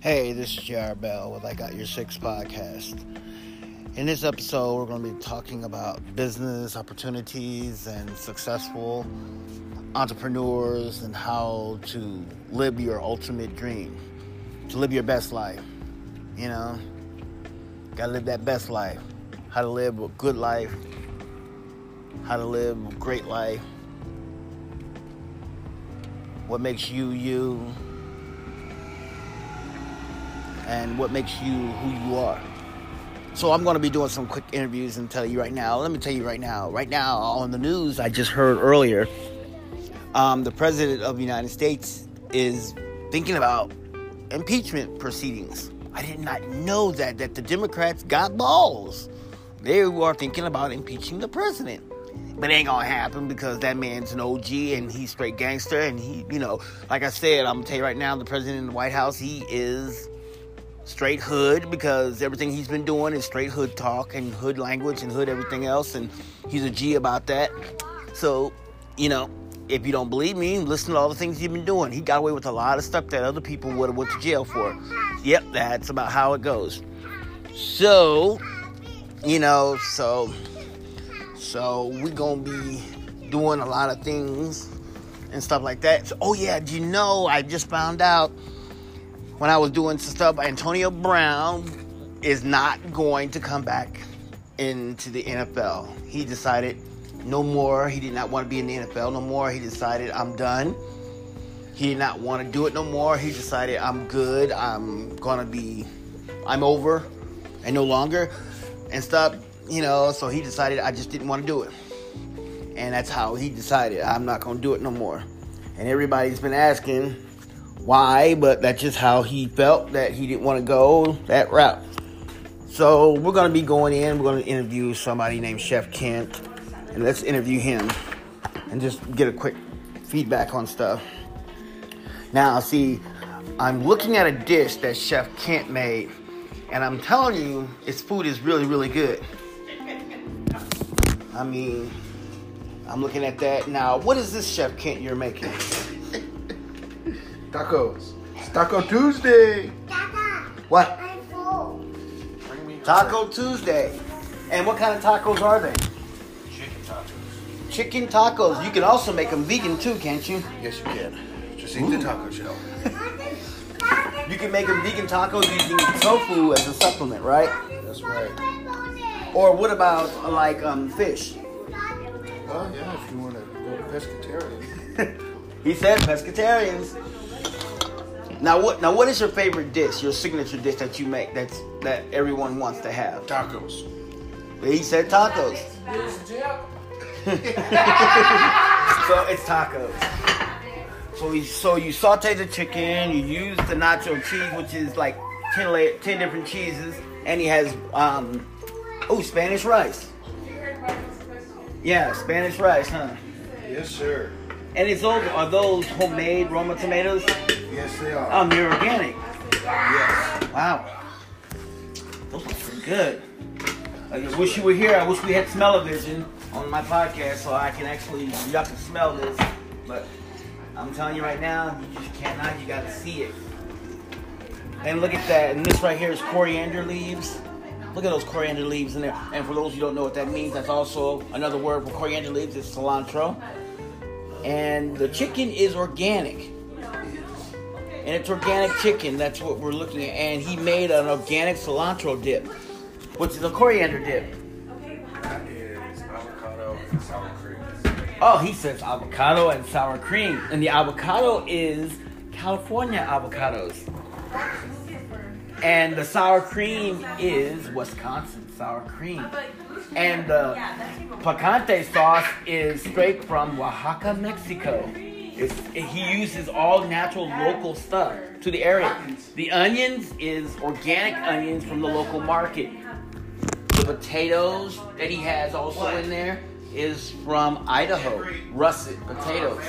Hey, this is JR Bell with I Got Your Six podcast. In this episode, we're going to be talking about business opportunities and successful entrepreneurs and how to live your ultimate dream, to live your best life. You know, got to live that best life, how to live a good life, how to live a great life, what makes you you and what makes you who you are. So I'm going to be doing some quick interviews and tell you right now. Let me tell you right now. Right now on the news, I just heard earlier, um, the president of the United States is thinking about impeachment proceedings. I did not know that that the Democrats got balls. They are thinking about impeaching the president. But it ain't gonna happen because that man's an OG and he's straight gangster and he, you know, like I said, I'm gonna tell you right now, the president in the White House, he is straight hood because everything he's been doing is straight hood talk and hood language and hood everything else, and he's a G about that. So, you know, if you don't believe me, listen to all the things he's been doing. He got away with a lot of stuff that other people would have went to jail for. Yep, that's about how it goes. So, you know, so so we gonna be doing a lot of things and stuff like that. So, oh yeah, do you know I just found out when I was doing some stuff, Antonio Brown is not going to come back into the NFL. He decided no more. He did not want to be in the NFL no more. He decided I'm done. He did not want to do it no more. He decided I'm good. I'm gonna be, I'm over, and no longer, and stuff. You know, so he decided I just didn't want to do it, and that's how he decided I'm not gonna do it no more. And everybody's been asking why, but that's just how he felt that he didn't want to go that route. So we're gonna be going in. We're gonna interview somebody named Chef Kent, and let's interview him and just get a quick feedback on stuff. Now, see, I'm looking at a dish that Chef Kent made, and I'm telling you, his food is really, really good. I mean, I'm looking at that now. What is this, Chef Kent, you're making? Tacos. It's Taco Tuesday. What? I'm full. Bring me Taco Tuesday. And what kind of tacos are they? chicken tacos. Chicken tacos. You can also make them vegan too, can't you? Yes, you can. Just eat the taco shell. You can make them vegan tacos using tofu as a supplement, right? That's right. Or what about uh, like um, fish? Well, yeah, if you want to go pescatarian. He said pescatarians. Now what? Now what is your favorite dish? Your signature dish that you make that's that everyone wants to have? Tacos. He said tacos. so it's tacos. So you so you saute the chicken. You use the nacho cheese, which is like ten la- ten different cheeses, and he has um oh Spanish rice. Yeah, Spanish rice, huh? Yes, sir. And it's those are those homemade Roma tomatoes? Yes, they are. Um, they're organic. yes. Wow. Those look pretty good. I just wish you were here. I wish we had smell-o-vision on my podcast so I can actually, y'all can smell this. But I'm telling you right now, you just cannot. You got to see it. And look at that. And this right here is coriander leaves. Look at those coriander leaves in there. And for those who don't know what that means, that's also another word for coriander leaves is cilantro. And the chicken is organic and it's organic chicken. That's what we're looking at. And he made an organic cilantro dip, which is a coriander dip. That is avocado and sour cream. Oh, he says avocado and sour cream, and the avocado is California avocados, and the sour cream is Wisconsin sour cream, and the picante sauce is straight from Oaxaca, Mexico. He uses all natural local stuff to the area. The onions is organic onions from the local market. The potatoes that he has also in there is from Idaho, russet potatoes.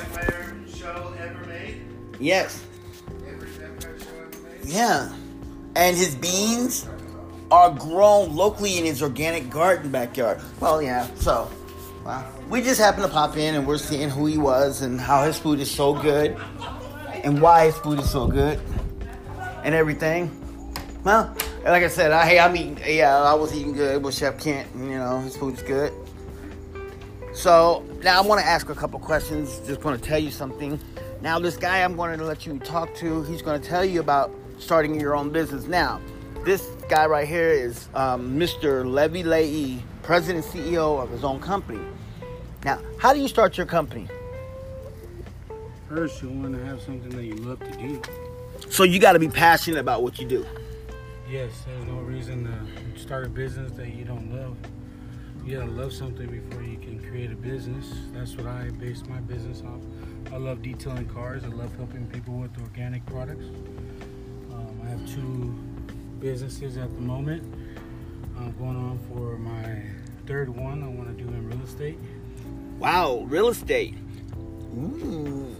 Yes, yeah. And his beans are grown locally in his organic garden backyard. Well, yeah, so. Wow. We just happened to pop in and we're seeing who he was and how his food is so good and why his food is so good. and everything. Well, like I said, I, hey, I'm eating. Yeah, I was eating good with Chef Kent. You know, his food's good. So now I want to ask a couple questions. Just going to tell you something. Now, this guy I'm going to let you talk to, he's going to tell you about starting your own business. Now, this guy right here is um, Mr. Levy Leahy, president and CEO of his own company. Now, how do you start your company? First, you want to have something that you love to do. So you got to be passionate about what you do. Yes, there's no reason to start a business that you don't love. You gotta love something before you can create a business. That's what I base my business off. I love detailing cars. I love helping people with organic products. Um, I have two businesses at the moment. I'm going on for my third one. I want to do in real estate. Wow, real estate. Ooh.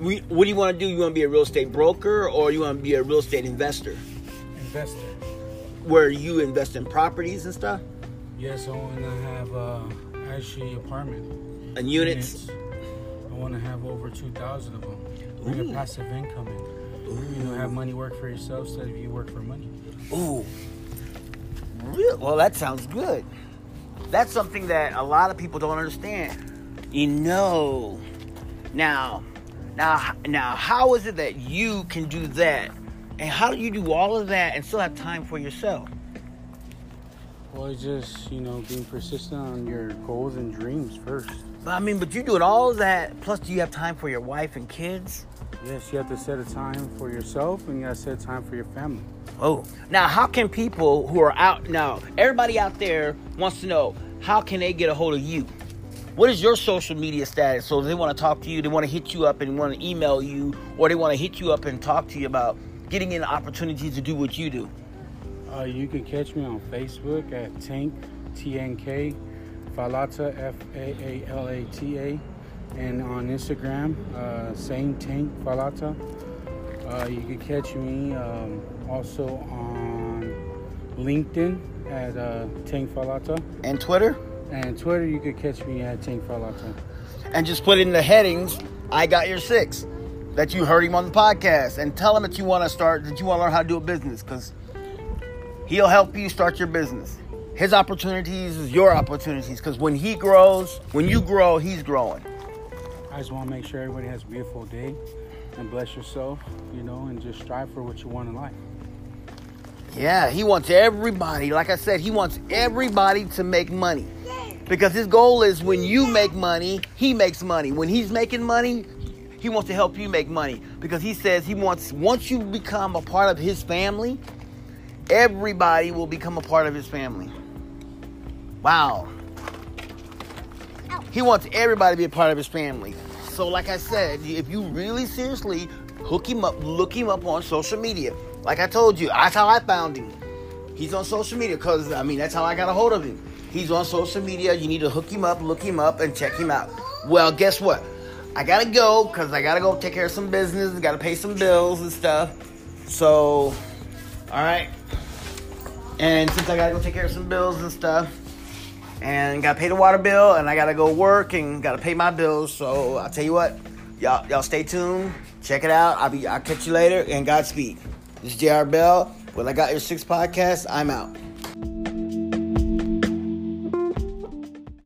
We, what do you want to do? You want to be a real estate broker or you want to be a real estate investor? Investor. Where you invest in properties and stuff? Yes, I want to have uh, actually apartment. And units? units. I want to have over 2,000 of them. Bring a passive income in. Ooh. You know, have money work for yourself instead of you work for money. Ooh. Real? Well, that sounds good. That's something that a lot of people don't understand. You know. Now, now, now, how is it that you can do that? And how do you do all of that and still have time for yourself? Well, it's just, you know, being persistent on your goals and dreams first. But I mean, but you're doing all of that, plus do you have time for your wife and kids? Yes, you have to set a time for yourself and you got to set a time for your family. Oh, now how can people who are out now, everybody out there wants to know how can they get a hold of you? What is your social media status? So they want to talk to you, they want to hit you up and want to email you, or they want to hit you up and talk to you about getting an opportunity to do what you do. Uh, you can catch me on Facebook at Tank T N K Faalata F A A L A T A, and on Instagram uh, same Tank Faalata. Uh, you can catch me um, also on LinkedIn at uh, Tank Faalata. And Twitter? And Twitter, you could catch me at Tank Faalata. And just put in the headings, I got your six, that you heard him on the podcast, and tell him that you want to start, that you want to learn how to do a business, because he'll help you start your business. His opportunities is your opportunities, because when he grows, when you grow, he's growing. I just want to make sure everybody has a beautiful day and bless yourself, you know, and just strive for what you want in life. Yeah, he wants everybody, like I said, he wants everybody to make money. Because his goal is when you make money, he makes money. When he's making money, he wants to help you make money. Because he says he wants, once you become a part of his family, everybody will become a part of his family. Wow. He wants everybody to be a part of his family. So, like I said, if you really seriously hook him up, look him up on social media. Like I told you, that's how I found him. He's on social media because, I mean, that's how I got a hold of him. He's on social media. You need to hook him up, look him up, and check him out. Well, guess what? I gotta go because I gotta go take care of some business. Gotta pay some bills and stuff. So, all right. And since I gotta go take care of some bills and stuff, and gotta pay the water bill, and I gotta go work and gotta pay my bills. So I'll tell you what, y'all, y'all stay tuned. Check it out. I'll be. I'll catch you later. And Godspeed. This is Jr. Bell. Well, I got your six podcast. I'm out.